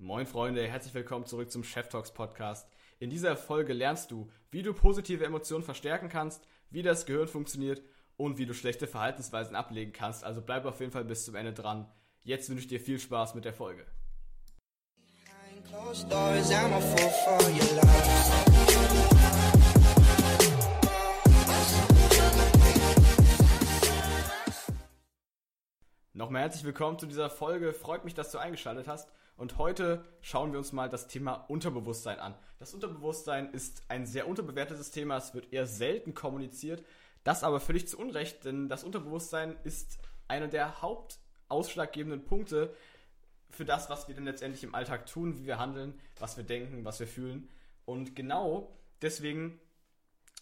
Moin Freunde, herzlich willkommen zurück zum Chef Talks Podcast. In dieser Folge lernst du, wie du positive Emotionen verstärken kannst, wie das Gehirn funktioniert und wie du schlechte Verhaltensweisen ablegen kannst. Also bleib auf jeden Fall bis zum Ende dran. Jetzt wünsche ich dir viel Spaß mit der Folge. Nochmal herzlich willkommen zu dieser Folge. Freut mich, dass du eingeschaltet hast. Und heute schauen wir uns mal das Thema Unterbewusstsein an. Das Unterbewusstsein ist ein sehr unterbewertetes Thema. Es wird eher selten kommuniziert. Das aber völlig zu Unrecht, denn das Unterbewusstsein ist einer der hauptausschlaggebenden Punkte für das, was wir denn letztendlich im Alltag tun, wie wir handeln, was wir denken, was wir fühlen. Und genau deswegen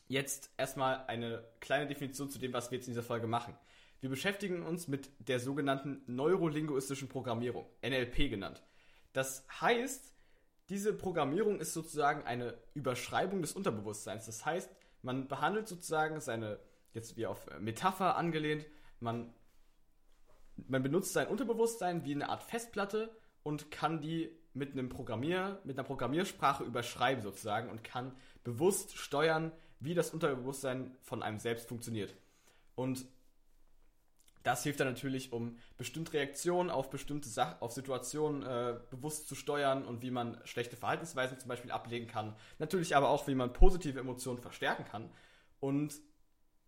jetzt erstmal eine kleine Definition zu dem, was wir jetzt in dieser Folge machen. Wir beschäftigen uns mit der sogenannten neurolinguistischen Programmierung, NLP genannt. Das heißt, diese Programmierung ist sozusagen eine Überschreibung des Unterbewusstseins. Das heißt, man behandelt sozusagen seine, jetzt wie auf Metapher angelehnt, man, man benutzt sein Unterbewusstsein wie eine Art Festplatte und kann die mit einem Programmier, mit einer Programmiersprache überschreiben sozusagen und kann bewusst steuern, wie das Unterbewusstsein von einem selbst funktioniert. Und das hilft dann natürlich, um bestimmte Reaktionen auf bestimmte Sach auf Situationen äh, bewusst zu steuern und wie man schlechte Verhaltensweisen zum Beispiel ablegen kann. Natürlich aber auch, wie man positive Emotionen verstärken kann und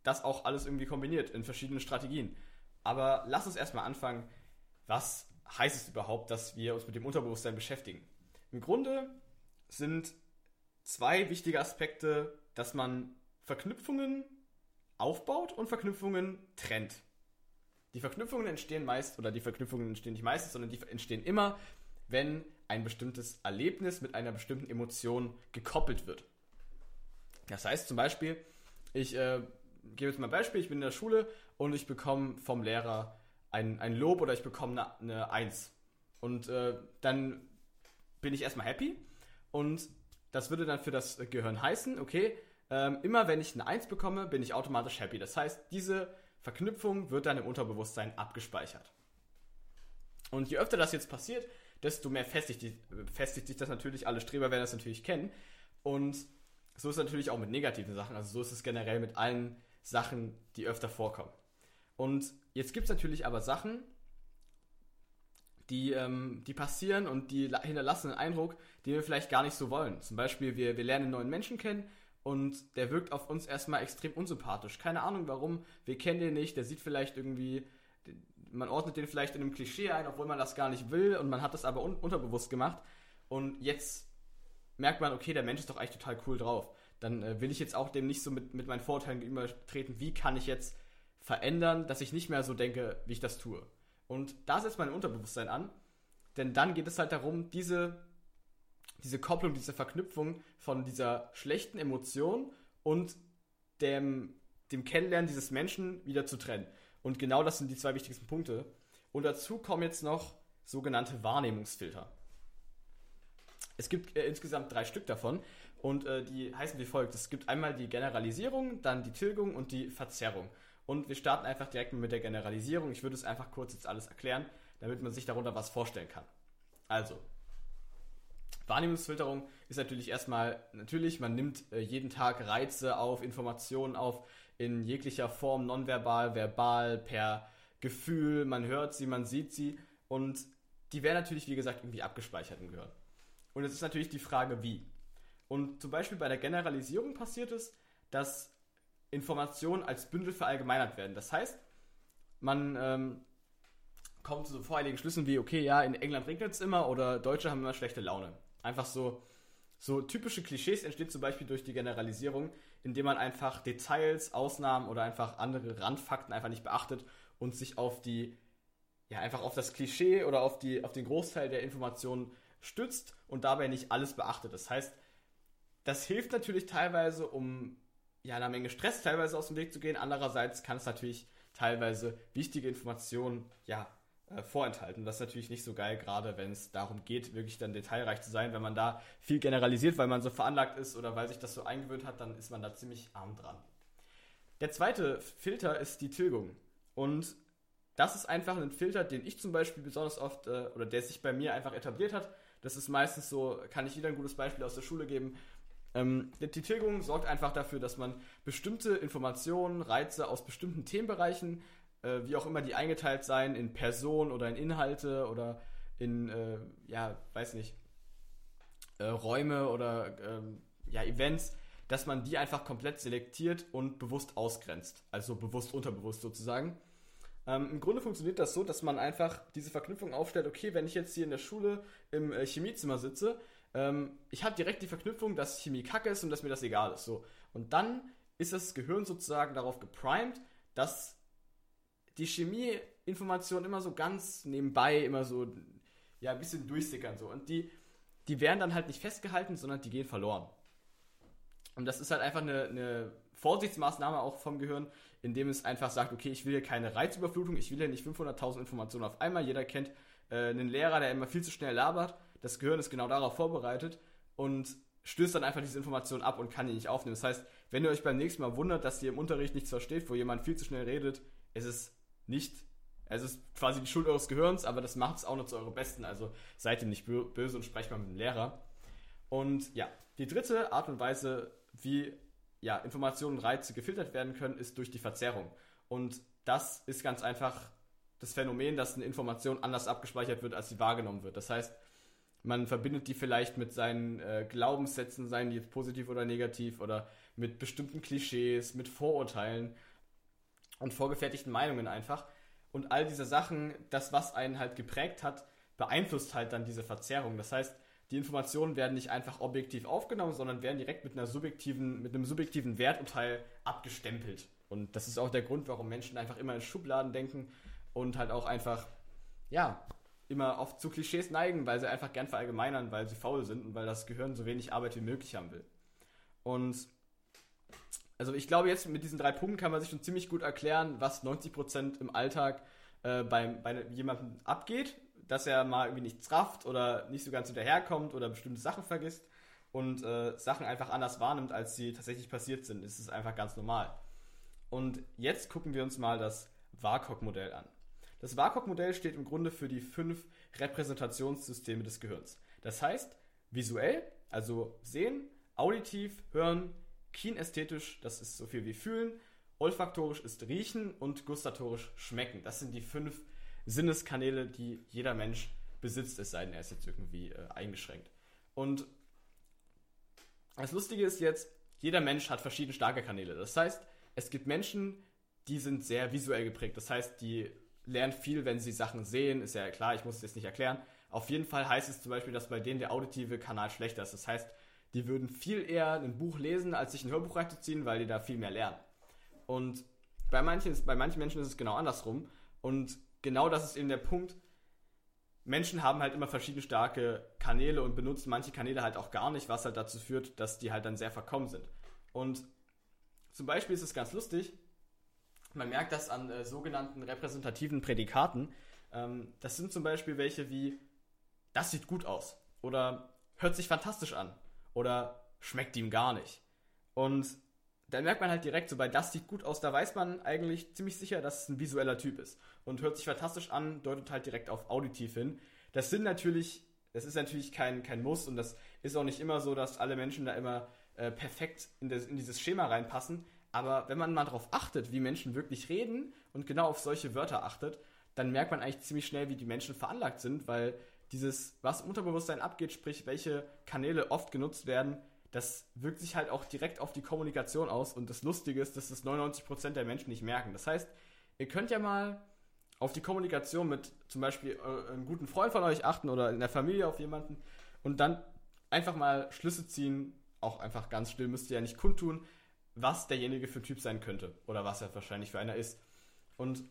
das auch alles irgendwie kombiniert in verschiedenen Strategien. Aber lass uns erstmal anfangen, was heißt es überhaupt, dass wir uns mit dem Unterbewusstsein beschäftigen? Im Grunde sind zwei wichtige Aspekte, dass man Verknüpfungen aufbaut und Verknüpfungen trennt. Die Verknüpfungen entstehen meist, oder die Verknüpfungen entstehen nicht meistens, sondern die entstehen immer, wenn ein bestimmtes Erlebnis mit einer bestimmten Emotion gekoppelt wird. Das heißt zum Beispiel, ich äh, gebe jetzt mal ein Beispiel, ich bin in der Schule und ich bekomme vom Lehrer ein, ein Lob oder ich bekomme eine, Eins. Und äh, dann bin ich erstmal happy und das würde dann für das Gehirn heißen, okay, ähm, immer wenn ich eine Eins bekomme, bin ich automatisch happy. Das heißt, diese Verknüpfung wird dann im Unterbewusstsein abgespeichert. Und je öfter das jetzt passiert, desto mehr festigt, festigt sich das natürlich. Alle Streber werden das natürlich kennen. Und so ist es natürlich auch mit negativen Sachen. Also so ist es generell mit allen Sachen, die öfter vorkommen. Und jetzt gibt es natürlich aber Sachen, die, ähm, die passieren und die hinterlassen einen Eindruck, den wir vielleicht gar nicht so wollen. Zum Beispiel, wir, wir lernen einen neuen Menschen kennen und der wirkt auf uns erstmal extrem unsympathisch. Keine Ahnung warum, wir kennen den nicht, der sieht vielleicht irgendwie, man ordnet den vielleicht in einem Klischee ein, obwohl man das gar nicht will und man hat das aber un unterbewusst gemacht und jetzt merkt man, okay, der Mensch ist doch eigentlich total cool drauf. Dann äh, will ich jetzt auch dem nicht so mit, mit meinen Vorurteilen gegenübertreten, wie kann ich jetzt verändern, dass ich nicht mehr so denke, wie ich das tue. Und da setzt mein Unterbewusstsein an, denn dann geht es halt darum, diese diese Kopplung, diese Verknüpfung von dieser schlechten Emotion und dem, dem Kennenlernen dieses Menschen wieder zu trennen. Und genau das sind die zwei wichtigsten Punkte. Und dazu kommen jetzt noch sogenannte Wahrnehmungsfilter. Es gibt äh, insgesamt drei Stück davon und äh, die heißen wie folgt. Es gibt einmal die Generalisierung, dann die Tilgung und die Verzerrung. Und wir starten einfach direkt mit der Generalisierung. Ich würde es einfach kurz jetzt alles erklären, damit man sich darunter was vorstellen kann. Also, Wahrnehmungsfilterung ist natürlich erstmal, natürlich, man nimmt äh, jeden Tag Reize auf, Informationen auf, in jeglicher Form, nonverbal, verbal, per Gefühl, man hört sie, man sieht sie und die werden natürlich, wie gesagt, irgendwie abgespeichert im Gehirn. Und es ist natürlich die Frage, wie. Und zum Beispiel bei der Generalisierung passiert es, dass Informationen als Bündel verallgemeinert werden. Das heißt, man ähm, kommt zu so voreiligen Schlüssen wie, okay, ja, in England regnet es immer oder Deutsche haben immer schlechte Laune. Einfach so, so typische Klischees entstehen zum Beispiel durch die Generalisierung, indem man einfach Details, Ausnahmen oder einfach andere Randfakten einfach nicht beachtet und sich auf die, ja, einfach auf das Klischee oder auf, die, auf den Großteil der Informationen stützt und dabei nicht alles beachtet. Das heißt, das hilft natürlich teilweise, um ja, einer Menge Stress teilweise aus dem Weg zu gehen. Andererseits kann es natürlich teilweise wichtige Informationen ja, äh, vorenthalten. Das ist natürlich nicht so geil, gerade wenn es darum geht, wirklich dann detailreich zu sein. Wenn man da viel generalisiert, weil man so veranlagt ist oder weil sich das so eingewöhnt hat, dann ist man da ziemlich arm dran. Der zweite Filter ist die Tilgung. Und das ist einfach ein Filter, den ich zum Beispiel besonders oft, äh, oder der sich bei mir einfach etabliert hat. Das ist meistens so, kann ich wieder ein gutes Beispiel aus der Schule geben. Ähm, die Tilgung sorgt einfach dafür, dass man bestimmte Informationen, Reize aus bestimmten Themenbereichen, äh, wie auch immer die eingeteilt seien, in Personen oder in Inhalte oder in, äh, ja, weiß nicht, äh, Räume oder ähm, ja, Events, dass man die einfach komplett selektiert und bewusst ausgrenzt. Also bewusst, unterbewusst sozusagen. Ähm, Im Grunde funktioniert das so, dass man einfach diese Verknüpfung aufstellt, okay, wenn ich jetzt hier in der Schule im äh, Chemiezimmer sitze, ähm, ich habe direkt die Verknüpfung, dass Chemie kacke ist und dass mir das egal ist. So. Und dann ist das Gehirn sozusagen darauf geprimed, dass die Chemieinformationen immer so ganz nebenbei, immer so, ja, ein bisschen durchsickern so. Und die, die werden dann halt nicht festgehalten, sondern die gehen verloren. Und das ist halt einfach eine, eine Vorsichtsmaßnahme auch vom Gehirn, indem es einfach sagt, okay, ich will hier keine Reizüberflutung, ich will hier nicht 500.000 Informationen auf einmal. Jeder kennt äh, einen Lehrer, der immer viel zu schnell labert. Das Gehirn ist genau darauf vorbereitet und stößt dann einfach diese Informationen ab und kann die nicht aufnehmen. Das heißt, wenn ihr euch beim nächsten Mal wundert, dass ihr im Unterricht nichts versteht, wo jemand viel zu schnell redet, ist nicht, es ist quasi die Schuld eures Gehirns, aber das macht es auch nur zu eurem Besten. Also seid ihr nicht böse und sprecht mal mit dem Lehrer. Und ja, die dritte Art und Weise, wie ja, Informationen und Reize gefiltert werden können, ist durch die Verzerrung. Und das ist ganz einfach das Phänomen, dass eine Information anders abgespeichert wird, als sie wahrgenommen wird. Das heißt, man verbindet die vielleicht mit seinen äh, Glaubenssätzen, seien die jetzt positiv oder negativ, oder mit bestimmten Klischees, mit Vorurteilen und vorgefertigten Meinungen einfach. Und all diese Sachen, das, was einen halt geprägt hat, beeinflusst halt dann diese Verzerrung. Das heißt, die Informationen werden nicht einfach objektiv aufgenommen, sondern werden direkt mit einer subjektiven, mit einem subjektiven Werturteil abgestempelt. Und das ist auch der Grund, warum Menschen einfach immer in Schubladen denken und halt auch einfach, ja, immer oft zu Klischees neigen, weil sie einfach gern verallgemeinern, weil sie faul sind und weil das Gehirn so wenig Arbeit wie möglich haben will. Und also ich glaube, jetzt mit diesen drei Punkten kann man sich schon ziemlich gut erklären, was 90% im Alltag äh, beim, bei jemandem abgeht, dass er mal irgendwie nichts rafft oder nicht so ganz hinterherkommt oder bestimmte Sachen vergisst und äh, Sachen einfach anders wahrnimmt, als sie tatsächlich passiert sind. Das ist einfach ganz normal. Und jetzt gucken wir uns mal das WACOG-Modell an. Das WACOG-Modell steht im Grunde für die fünf Repräsentationssysteme des Gehirns. Das heißt, visuell, also sehen, auditiv, hören, kinästhetisch, das ist so viel wie fühlen, olfaktorisch ist riechen und gustatorisch schmecken. Das sind die fünf Sinneskanäle, die jeder Mensch besitzt, es sei denn, er ist jetzt irgendwie äh, eingeschränkt. Und das Lustige ist jetzt, jeder Mensch hat verschiedene starke Kanäle. Das heißt, es gibt Menschen, die sind sehr visuell geprägt. Das heißt, die lernen viel, wenn sie Sachen sehen. Ist ja klar, ich muss es jetzt nicht erklären. Auf jeden Fall heißt es zum Beispiel, dass bei denen der auditive Kanal schlechter ist. Das heißt, die würden viel eher ein Buch lesen, als sich ein Hörbuch reinzuziehen, weil die da viel mehr lernen. Und bei manchen, bei manchen Menschen ist es genau andersrum. Und genau das ist eben der Punkt. Menschen haben halt immer verschiedene starke Kanäle und benutzen manche Kanäle halt auch gar nicht, was halt dazu führt, dass die halt dann sehr verkommen sind. Und zum Beispiel ist es ganz lustig, man merkt das an äh, sogenannten repräsentativen Prädikaten. Ähm, das sind zum Beispiel welche wie, das sieht gut aus oder hört sich fantastisch an oder schmeckt ihm gar nicht. Und da merkt man halt direkt, so bei das sieht gut aus, da weiß man eigentlich ziemlich sicher, dass es ein visueller Typ ist. Und hört sich fantastisch an, deutet halt direkt auf auditiv hin. Das sind natürlich, das ist natürlich kein, kein Muss und das ist auch nicht immer so, dass alle Menschen da immer äh, perfekt in, das, in dieses Schema reinpassen. Aber wenn man mal darauf achtet, wie Menschen wirklich reden und genau auf solche Wörter achtet, dann merkt man eigentlich ziemlich schnell, wie die Menschen veranlagt sind, weil dieses, was im Unterbewusstsein abgeht, sprich, welche Kanäle oft genutzt werden, das wirkt sich halt auch direkt auf die Kommunikation aus. Und das Lustige ist, dass das 99% der Menschen nicht merken. Das heißt, ihr könnt ja mal auf die Kommunikation mit zum Beispiel äh, einem guten Freund von euch achten oder in der Familie auf jemanden und dann einfach mal Schlüsse ziehen, auch einfach ganz still, müsst ihr ja nicht kundtun, was derjenige für ein Typ sein könnte oder was er wahrscheinlich für einer ist. Und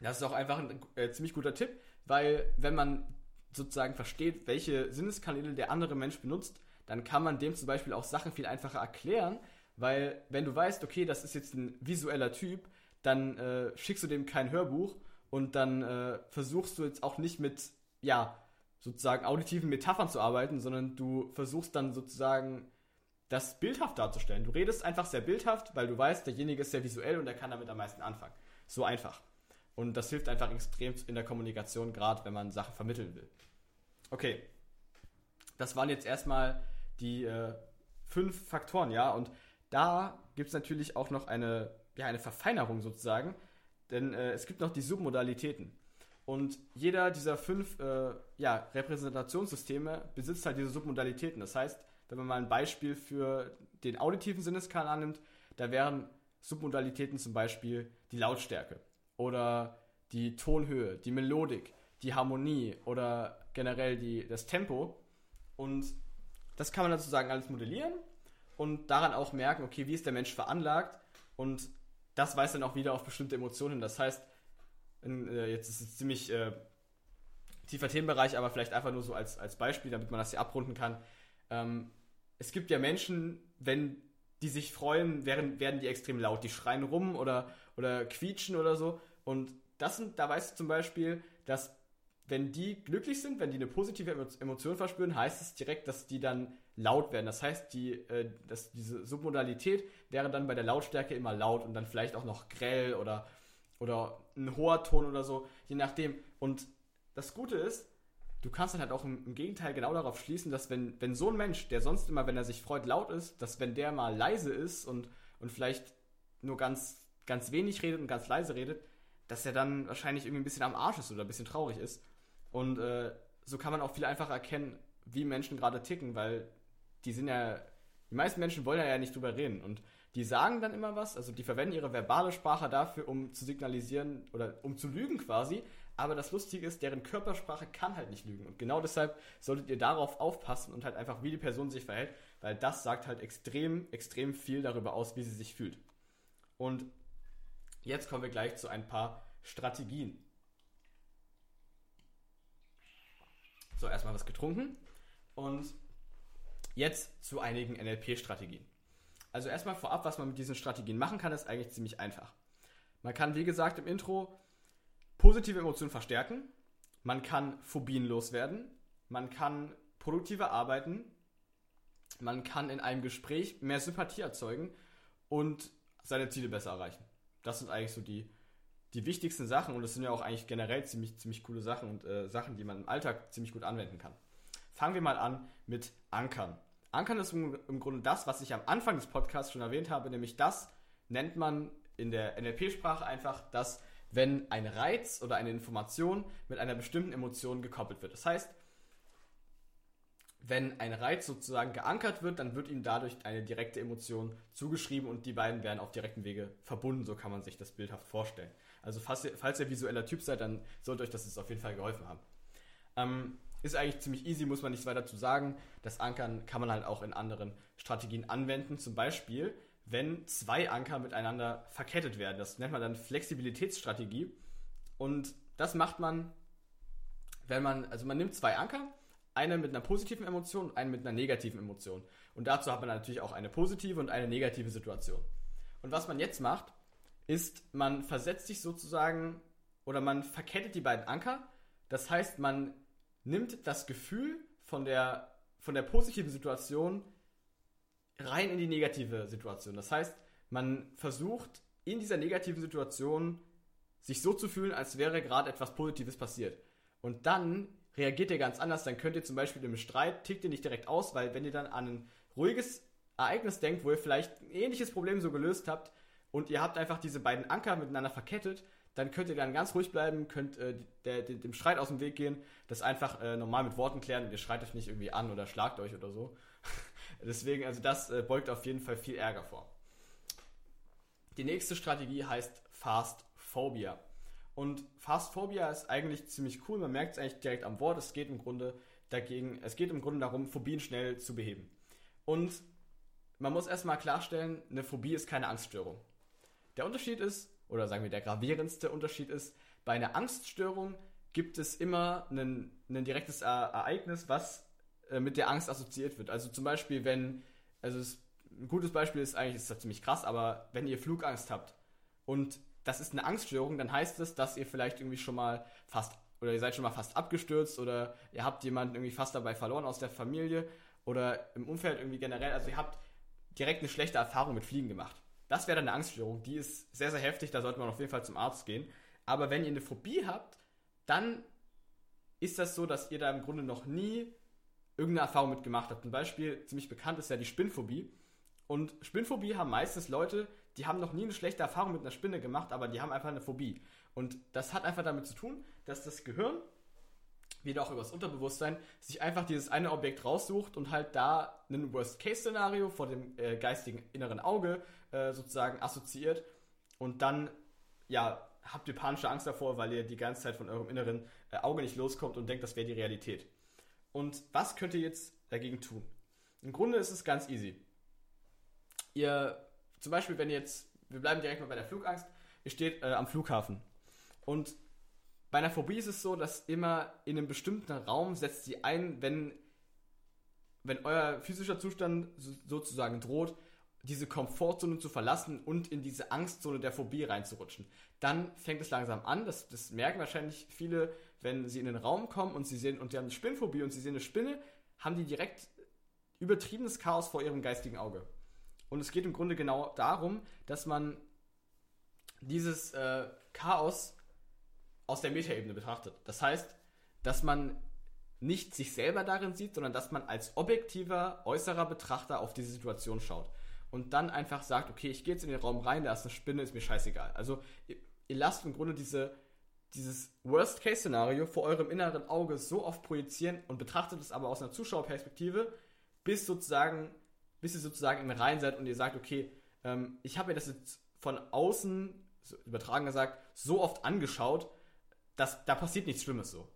das ist auch einfach ein äh, ziemlich guter Tipp, weil wenn man sozusagen versteht, welche Sinneskanäle der andere Mensch benutzt, dann kann man dem zum Beispiel auch Sachen viel einfacher erklären, weil wenn du weißt, okay, das ist jetzt ein visueller Typ, dann äh, schickst du dem kein Hörbuch und dann äh, versuchst du jetzt auch nicht mit, ja, sozusagen auditiven Metaphern zu arbeiten, sondern du versuchst dann sozusagen das bildhaft darzustellen. Du redest einfach sehr bildhaft, weil du weißt, derjenige ist sehr visuell und er kann damit am meisten anfangen. So einfach. Und das hilft einfach extrem in der Kommunikation, gerade wenn man Sachen vermitteln will. Okay, Das waren jetzt erstmal die äh, fünf Faktoren, ja. Und da gibt es natürlich auch noch eine, ja, eine Verfeinerung sozusagen, denn äh, es gibt noch die Submodalitäten. Und jeder dieser fünf äh, ja, Repräsentationssysteme besitzt halt diese Submodalitäten. Das heißt, wenn man mal ein Beispiel für den auditiven Sinneskanal annimmt, da wären Submodalitäten zum Beispiel die Lautstärke oder die Tonhöhe, die Melodik, die Harmonie oder generell die, das Tempo. Und das kann man dann sozusagen alles modellieren und daran auch merken, okay, wie ist der Mensch veranlagt und das weist dann auch wieder auf bestimmte Emotionen hin. Das heißt, äh, jetzt ist es ziemlich äh, tiefer Themenbereich, aber vielleicht einfach nur so als, als Beispiel, damit man das hier abrunden kann. Ähm, es gibt ja Menschen, wenn die sich freuen, werden, werden die extrem laut. Die schreien rum oder, oder quietschen oder so. Und das sind, da weißt du zum Beispiel, dass wenn die glücklich sind, wenn die eine positive Emotion verspüren, heißt es direkt, dass die dann laut werden. Das heißt, die, äh, dass diese Submodalität wäre dann bei der Lautstärke immer laut und dann vielleicht auch noch grell oder oder ein hoher Ton oder so, je nachdem. Und das Gute ist, du kannst dann halt auch im, Gegenteil genau darauf schließen, dass wenn, wenn so ein Mensch, der sonst immer, wenn er sich freut, laut ist, dass wenn der mal leise ist und, und vielleicht nur ganz, ganz wenig redet und ganz leise redet, dass er dann wahrscheinlich irgendwie ein bisschen am Arsch ist oder ein bisschen traurig ist. Und äh, so kann man auch viel einfacher erkennen, wie Menschen gerade ticken, weil die sind ja, die meisten Menschen wollen ja nicht drüber reden. Und die sagen dann immer was, also die verwenden ihre verbale Sprache dafür, um zu signalisieren oder um zu lügen quasi. Aber das Lustige ist, deren Körpersprache kann halt nicht lügen. Und genau deshalb solltet ihr darauf aufpassen und halt einfach, wie die Person sich verhält, weil das sagt halt extrem, extrem viel darüber aus, wie sie sich fühlt. Und jetzt kommen wir gleich zu ein paar Strategien. So, erstmal was getrunken. Und jetzt zu einigen NLP-Strategien. Also erstmal vorab, was man mit diesen Strategien machen kann, ist eigentlich ziemlich einfach. Man kann, wie gesagt, im Intro positive Emotionen verstärken. Man kann Phobien loswerden. Man kann produktiver arbeiten. Man kann in einem Gespräch mehr Sympathie erzeugen und seine Ziele besser erreichen. Das sind eigentlich so die, die wichtigsten Sachen und das sind ja auch eigentlich generell ziemlich, ziemlich coole Sachen und äh, Sachen, die man im Alltag ziemlich gut anwenden kann. Fangen wir mal an mit Ankern. Ankern ist im Grunde das, was ich am Anfang des Podcasts schon erwähnt habe, nämlich das nennt man in der NLP-Sprache einfach, dass wenn ein Reiz oder eine Information mit einer bestimmten Emotion gekoppelt wird. Das heißt, wenn ein Reiz sozusagen geankert wird, dann wird ihm dadurch eine direkte Emotion zugeschrieben und die beiden werden auf direktem Wege verbunden, so kann man sich das bildhaft vorstellen. Also falls ihr, falls ihr visueller Typ seid, dann sollte euch das auf jeden Fall geholfen haben. Ähm, ist eigentlich ziemlich easy, muss man nichts weiter zu sagen. Das Ankern kann man halt auch in anderen Strategien anwenden. Zum Beispiel, wenn zwei Anker miteinander verkettet werden. Das nennt man dann Flexibilitätsstrategie. Und das macht man, wenn man, also man nimmt zwei Anker, eine mit einer positiven Emotion und eine mit einer negativen Emotion. Und dazu hat man natürlich auch eine positive und eine negative Situation. Und was man jetzt macht, ist, man versetzt sich sozusagen oder man verkettet die beiden Anker. Das heißt, man nimmt das Gefühl von der, von der positiven Situation rein in die negative Situation. Das heißt, man versucht in dieser negativen Situation sich so zu fühlen, als wäre gerade etwas Positives passiert. Und dann reagiert ihr ganz anders. Dann könnt ihr zum Beispiel im Streit, tickt ihr nicht direkt aus, weil wenn ihr dann an ein ruhiges Ereignis denkt, wo ihr vielleicht ein ähnliches Problem so gelöst habt und ihr habt einfach diese beiden Anker miteinander verkettet, dann könnt ihr dann ganz ruhig bleiben, könnt äh, der, der, dem Streit aus dem Weg gehen, das einfach äh, normal mit Worten klären und ihr schreit euch nicht irgendwie an oder schlagt euch oder so. Deswegen, also das äh, beugt auf jeden Fall viel Ärger vor. Die nächste Strategie heißt Fast Phobia. Und Fast Phobia ist eigentlich ziemlich cool, man merkt es eigentlich direkt am Wort, es geht im Grunde dagegen, es geht im Grunde darum, Phobien schnell zu beheben. Und man muss erstmal klarstellen, eine Phobie ist keine Angststörung. Der Unterschied ist, oder sagen wir der gravierendste Unterschied ist, bei einer Angststörung gibt es immer ein, ein direktes Ereignis, was äh, mit der Angst assoziiert wird. Also zum Beispiel, wenn, also ein gutes Beispiel ist eigentlich, ist das ziemlich krass, aber wenn ihr Flugangst habt und das ist eine Angststörung, dann heißt es, dass ihr vielleicht irgendwie schon mal fast oder ihr seid schon mal fast abgestürzt oder ihr habt jemanden irgendwie fast dabei verloren aus der Familie oder im Umfeld irgendwie generell. Also ihr habt direkt eine schlechte Erfahrung mit Fliegen gemacht. Das wäre dann eine Angststörung. Die ist sehr, sehr heftig. Da sollte man auf jeden Fall zum Arzt gehen. Aber wenn ihr eine Phobie habt, dann ist das so, dass ihr da im Grunde noch nie irgendeine Erfahrung mitgemacht habt. Ein Beispiel, ziemlich bekannt ist ja die Spinnphobie. Und Spinnphobie haben meistens Leute, die haben noch nie eine schlechte Erfahrung mit einer Spinne gemacht, aber die haben einfach eine Phobie. Und das hat einfach damit zu tun, dass das Gehirn, wieder auch übers Unterbewusstsein, sich einfach dieses eine Objekt raussucht und halt da ein Worst-Case-Szenario vor dem äh, geistigen inneren Auge äh, sozusagen assoziiert und dann, ja, habt ihr panische Angst davor, weil ihr die ganze Zeit von eurem inneren äh, Auge nicht loskommt und denkt, das wäre die Realität. Und was könnt ihr jetzt dagegen tun? Im Grunde ist es ganz easy. Ihr, zum Beispiel, wenn jetzt, wir bleiben direkt mal bei der Flugangst, ihr steht äh, am Flughafen und bei einer Phobie ist es so, dass immer in einem bestimmten Raum setzt sie ein, wenn, wenn euer physischer Zustand sozusagen droht, diese Komfortzone zu verlassen und in diese Angstzone der Phobie reinzurutschen. Dann fängt es langsam an, das, das merken wahrscheinlich viele, wenn sie in den Raum kommen und sie sehen, und die haben eine Spinnphobie und sie sehen eine Spinne, haben die direkt übertriebenes Chaos vor ihrem geistigen Auge. Und es geht im Grunde genau darum, dass man dieses äh, Chaos aus der Metaebene betrachtet. Das heißt, dass man nicht sich selber darin sieht, sondern dass man als objektiver, äußerer Betrachter auf diese Situation schaut. Und dann einfach sagt, okay, ich gehe jetzt in den Raum rein, da ist eine Spinne, ist mir scheißegal. Also ihr, ihr lasst im Grunde diese, dieses Worst-Case-Szenario vor eurem inneren Auge so oft projizieren und betrachtet es aber aus einer Zuschauerperspektive, bis sozusagen, bis ihr sozusagen in rein seid und ihr sagt, okay, ähm, ich habe mir das jetzt von außen, so übertragen gesagt, so oft angeschaut, dass da passiert nichts Schlimmes so.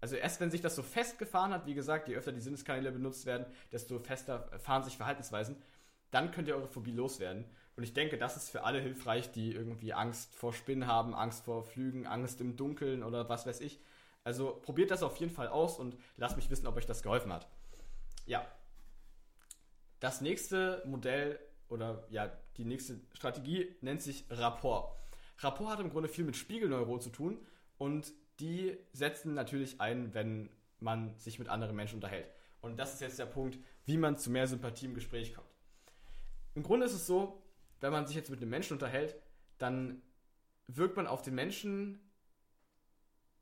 Also erst wenn sich das so festgefahren hat, wie gesagt, je öfter die Sinneskanäle benutzt werden, desto fester fahren sich Verhaltensweisen, dann könnt ihr eure Phobie loswerden. Und ich denke, das ist für alle hilfreich, die irgendwie Angst vor Spinnen haben, Angst vor Flügen, Angst im Dunkeln oder was weiß ich. Also probiert das auf jeden Fall aus und lasst mich wissen, ob euch das geholfen hat. Ja. Das nächste Modell oder ja, die nächste Strategie nennt sich Rapport. Rapport hat im Grunde viel mit Spiegelneuron zu tun und die setzen natürlich ein, wenn man sich mit anderen Menschen unterhält. Und das ist jetzt der Punkt, wie man zu mehr Sympathie im Gespräch kommt. Im Grunde ist es so, wenn man sich jetzt mit einem Menschen unterhält, dann wirkt man auf den Menschen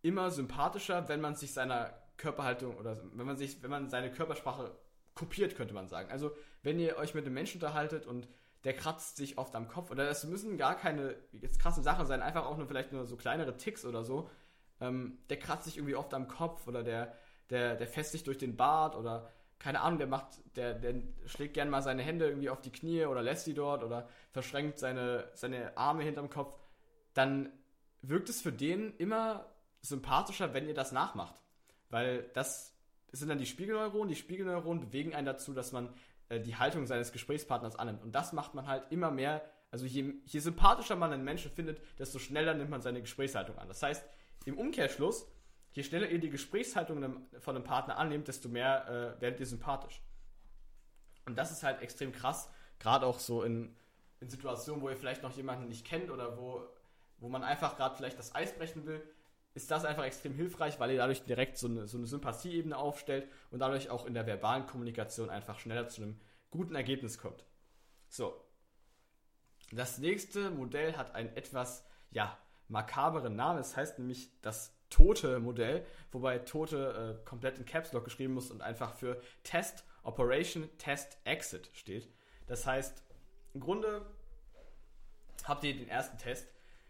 immer sympathischer, wenn man sich seiner Körperhaltung oder wenn man sich, wenn man seine Körpersprache kopiert, könnte man sagen. Also, wenn ihr euch mit einem Menschen unterhaltet und der kratzt sich oft am Kopf. Oder das müssen gar keine jetzt krasse Sachen sein, einfach auch nur vielleicht nur so kleinere Ticks oder so. Ähm, der kratzt sich irgendwie oft am Kopf oder der, der, der fässt sich durch den Bart oder keine Ahnung, der macht, der, der schlägt gern mal seine Hände irgendwie auf die Knie oder lässt die dort oder verschränkt seine, seine Arme hinterm Kopf, dann wirkt es für den immer sympathischer, wenn ihr das nachmacht. Weil das sind dann die Spiegelneuronen. Die Spiegelneuronen bewegen einen dazu, dass man äh, die Haltung seines Gesprächspartners annimmt. Und das macht man halt immer mehr. Also je, je sympathischer man einen Menschen findet, desto schneller nimmt man seine Gesprächshaltung an. Das heißt, im Umkehrschluss, je schneller ihr die Gesprächshaltung von einem Partner annehmt, desto mehr äh, werdet ihr sympathisch. Und das ist halt extrem krass, gerade auch so in, in Situationen, wo ihr vielleicht noch jemanden nicht kennt oder wo, wo man einfach gerade vielleicht das Eis brechen will, ist das einfach extrem hilfreich, weil ihr dadurch direkt so eine, so eine Sympathieebene aufstellt und dadurch auch in der verbalen Kommunikation einfach schneller zu einem guten Ergebnis kommt. So. Das nächste Modell hat einen etwas, ja, makaberen Namen. Es heißt nämlich das tote Modell, wobei tote äh, komplett in Caps Lock geschrieben muss und einfach für Test, Operation, Test, Exit steht. Das heißt, im Grunde habt ihr den ersten Test.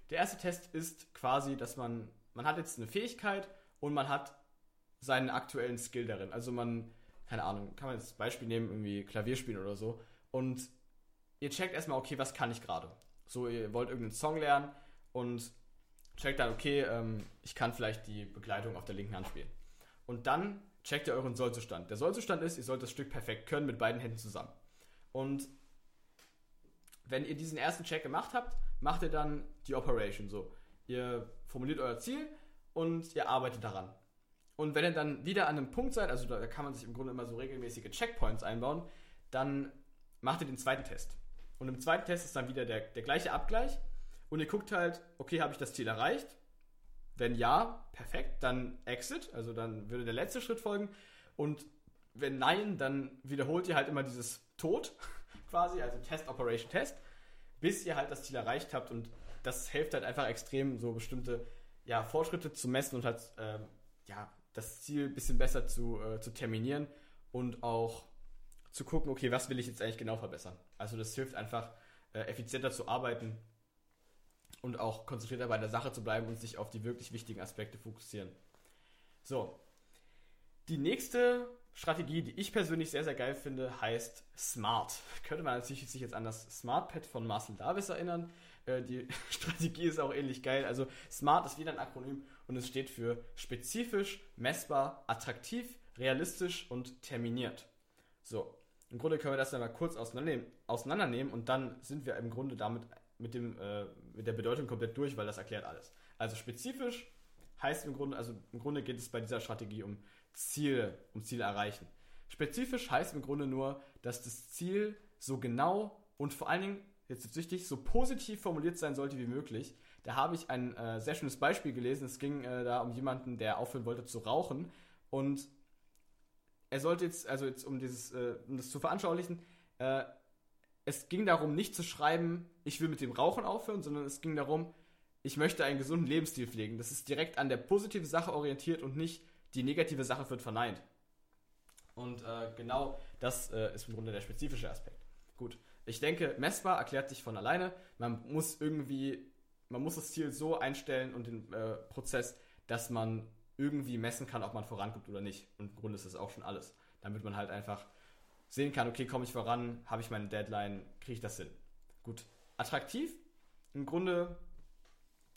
Der erste Test ist quasi, dass man man hat jetzt eine Fähigkeit und man hat seinen aktuellen Skill darin. Also man, keine Ahnung, kann man jetzt Beispiel nehmen, irgendwie Klavier spielen oder so. Und ihr checkt erstmal, okay, was kann ich gerade? So, ihr wollt irgendeinen Song lernen und checkt dann, okay, ähm, ich kann vielleicht die Begleitung auf der linken Hand spielen. Und dann checkt ihr euren Sollzustand. Der Sollzustand ist, ihr sollt das Stück perfekt können mit beiden Händen zusammen. Und wenn ihr diesen ersten Check gemacht habt, macht ihr dann die Operation so. Ihr formuliert euer Ziel und ihr arbeitet daran. Und wenn ihr dann wieder an einem Punkt seid, also da kann man sich im Grunde immer so regelmäßige Checkpoints einbauen, dann macht ihr den zweiten Test. Und im zweiten Test ist dann wieder der, der gleiche Abgleich. Und ihr guckt halt, okay, habe ich das Ziel erreicht? Wenn ja, perfekt, dann Exit, also dann würde der letzte Schritt folgen. Und wenn nein, dann wiederholt ihr halt immer dieses Tod quasi, also Test, Operation, Test, bis ihr halt das Ziel erreicht habt. Und das hilft halt einfach extrem, so bestimmte ja, Fortschritte zu messen und halt ähm, ja, das Ziel ein bisschen besser zu, äh, zu terminieren. und auch zu gucken, okay, was will ich jetzt eigentlich genau verbessern. Also das hilft einfach, äh, effizienter zu arbeiten und auch konzentrierter bei der Sache zu bleiben und sich auf die wirklich wichtigen Aspekte fokussieren. So. Die nächste Strategie, die ich persönlich sehr, sehr geil finde, heißt Smart. Könnte man sich jetzt an das Smart Pad von Marcel Davis erinnern. Äh, die Strategie ist auch ähnlich geil. Also Smart ist wieder ein Akronym und es steht für spezifisch, messbar, attraktiv, realistisch und terminiert. So, im Grunde können wir das dann mal kurz auseinandernehmen, auseinandernehmen und dann sind wir im Grunde damit mit, dem, äh, mit der Bedeutung komplett durch, weil das erklärt alles. Also spezifisch heißt im Grunde, also im Grunde geht es bei dieser Strategie um Ziele, um Ziele erreichen. Spezifisch heißt im Grunde nur, dass das Ziel so genau und vor allen Dingen, jetzt ist wichtig, so positiv formuliert sein sollte wie möglich. Da habe ich ein äh, sehr schönes Beispiel gelesen. Es ging äh, da um jemanden, der aufhören wollte zu rauchen und er sollte jetzt, also jetzt um dieses, äh, um das zu veranschaulichen, äh, es ging darum, nicht zu schreiben, ich will mit dem Rauchen aufhören, sondern es ging darum, ich möchte einen gesunden Lebensstil pflegen. Das ist direkt an der positiven Sache orientiert und nicht die negative Sache wird verneint. Und äh, genau das äh, ist im Grunde der spezifische Aspekt. Gut, ich denke, messbar erklärt sich von alleine. Man muss irgendwie, man muss das Ziel so einstellen und den äh, Prozess, dass man irgendwie messen kann, ob man vorankommt oder nicht. Und im Grunde ist das auch schon alles. Damit man halt einfach sehen kann, okay, komme ich voran, habe ich meine Deadline, kriege ich das hin. Gut, attraktiv. Im Grunde,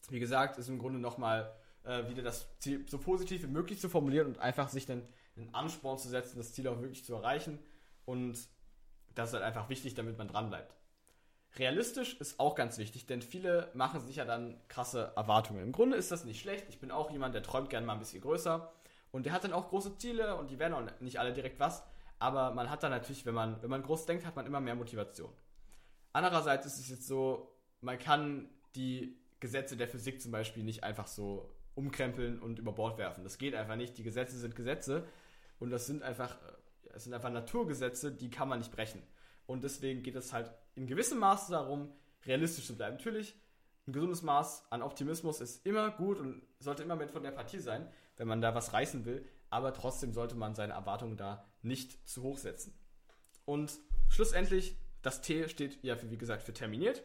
wie gesagt, ist im Grunde nochmal äh, wieder das Ziel so positiv wie möglich zu formulieren und einfach sich dann einen Ansporn zu setzen, das Ziel auch wirklich zu erreichen. Und das ist halt einfach wichtig, damit man dranbleibt. Realistisch ist auch ganz wichtig, denn viele machen sich ja dann krasse Erwartungen. Im Grunde ist das nicht schlecht. Ich bin auch jemand, der träumt gerne mal ein bisschen größer. Und der hat dann auch große Ziele und die werden auch nicht alle direkt was. Aber man hat dann natürlich, wenn man, wenn man groß denkt, hat man immer mehr Motivation. Andererseits ist es jetzt so, man kann die Gesetze der Physik zum Beispiel nicht einfach so umkrempeln und über Bord werfen. Das geht einfach nicht. Die Gesetze sind Gesetze und das sind einfach, es sind einfach Naturgesetze, die kann man nicht brechen. Und deswegen geht es halt in gewissem Maße darum, realistisch zu bleiben. Natürlich, ein gesundes Maß an Optimismus ist immer gut und sollte immer mit von der Partie sein, wenn man da was reißen will. Aber trotzdem sollte man seine Erwartungen da nicht zu hoch setzen. Und schlussendlich, das T steht ja, für, wie gesagt, für terminiert.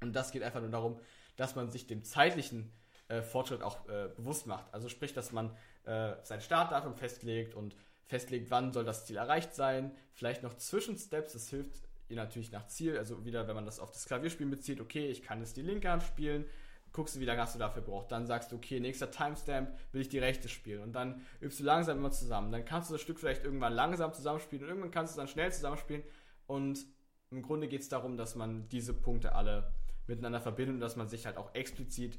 Und das geht einfach nur darum, dass man sich dem zeitlichen äh, Fortschritt auch äh, bewusst macht. Also sprich, dass man äh, sein Startdatum festlegt und festlegt, wann soll das Ziel erreicht sein. Vielleicht noch Zwischensteps, das hilft ihr natürlich nach Ziel. Also wieder, wenn man das auf das Klavierspielen bezieht, okay, ich kann jetzt die linke Hand spielen, guckst du, wie lange hast du dafür gebraucht. Dann sagst du, okay, nächster Timestamp will ich die rechte spielen. Und dann übst du langsam immer zusammen. Dann kannst du das Stück vielleicht irgendwann langsam zusammenspielen und irgendwann kannst du es dann schnell zusammenspielen. Und im Grunde geht es darum, dass man diese Punkte alle miteinander verbindet und dass man sich halt auch explizit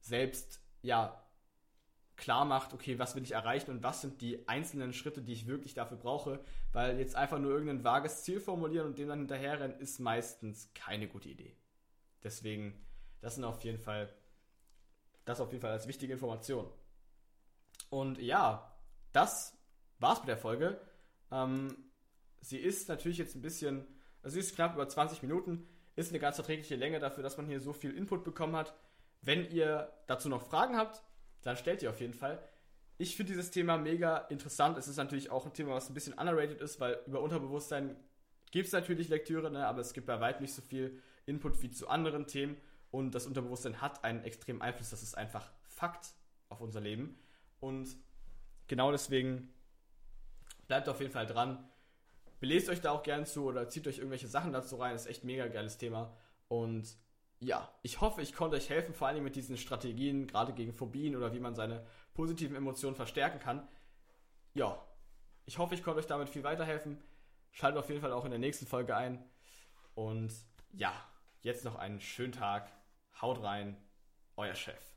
selbst ja klar macht, okay, was will ich erreichen und was sind die einzelnen Schritte, die ich wirklich dafür brauche, weil jetzt einfach nur irgendein vages Ziel formulieren und dem dann hinterherrennen, ist meistens keine gute Idee. Deswegen, das sind auf jeden Fall, das auf jeden Fall als wichtige Information. Und ja, das war's mit der Folge. Ähm, sie ist natürlich jetzt ein bisschen, also sie ist knapp über 20 Minuten, ist eine ganz verträgliche Länge dafür, dass man hier so viel Input bekommen hat. Wenn ihr dazu noch Fragen habt, dann stellt ihr auf jeden Fall. Ich finde dieses Thema mega interessant. Es ist natürlich auch ein Thema, was ein bisschen underrated ist, weil über Unterbewusstsein gibt es natürlich Lektüre, ne, aber es gibt bei weitem nicht so viel Input wie zu anderen Themen. Und das Unterbewusstsein hat einen extremen Einfluss. Das ist einfach Fakt auf unser Leben. Und genau deswegen bleibt auf jeden Fall dran. Belest euch da auch gern zu oder zieht euch irgendwelche Sachen dazu rein. Ist echt ein mega geiles Thema. Und ja, ich hoffe, ich konnte euch helfen, vor allem mit diesen Strategien, gerade gegen Phobien oder wie man seine positiven Emotionen verstärken kann. Ja, ich hoffe, ich konnte euch damit viel weiterhelfen. Schaltet auf jeden Fall auch in der nächsten Folge ein. Und ja, jetzt noch einen schönen Tag. Haut rein, euer Chef.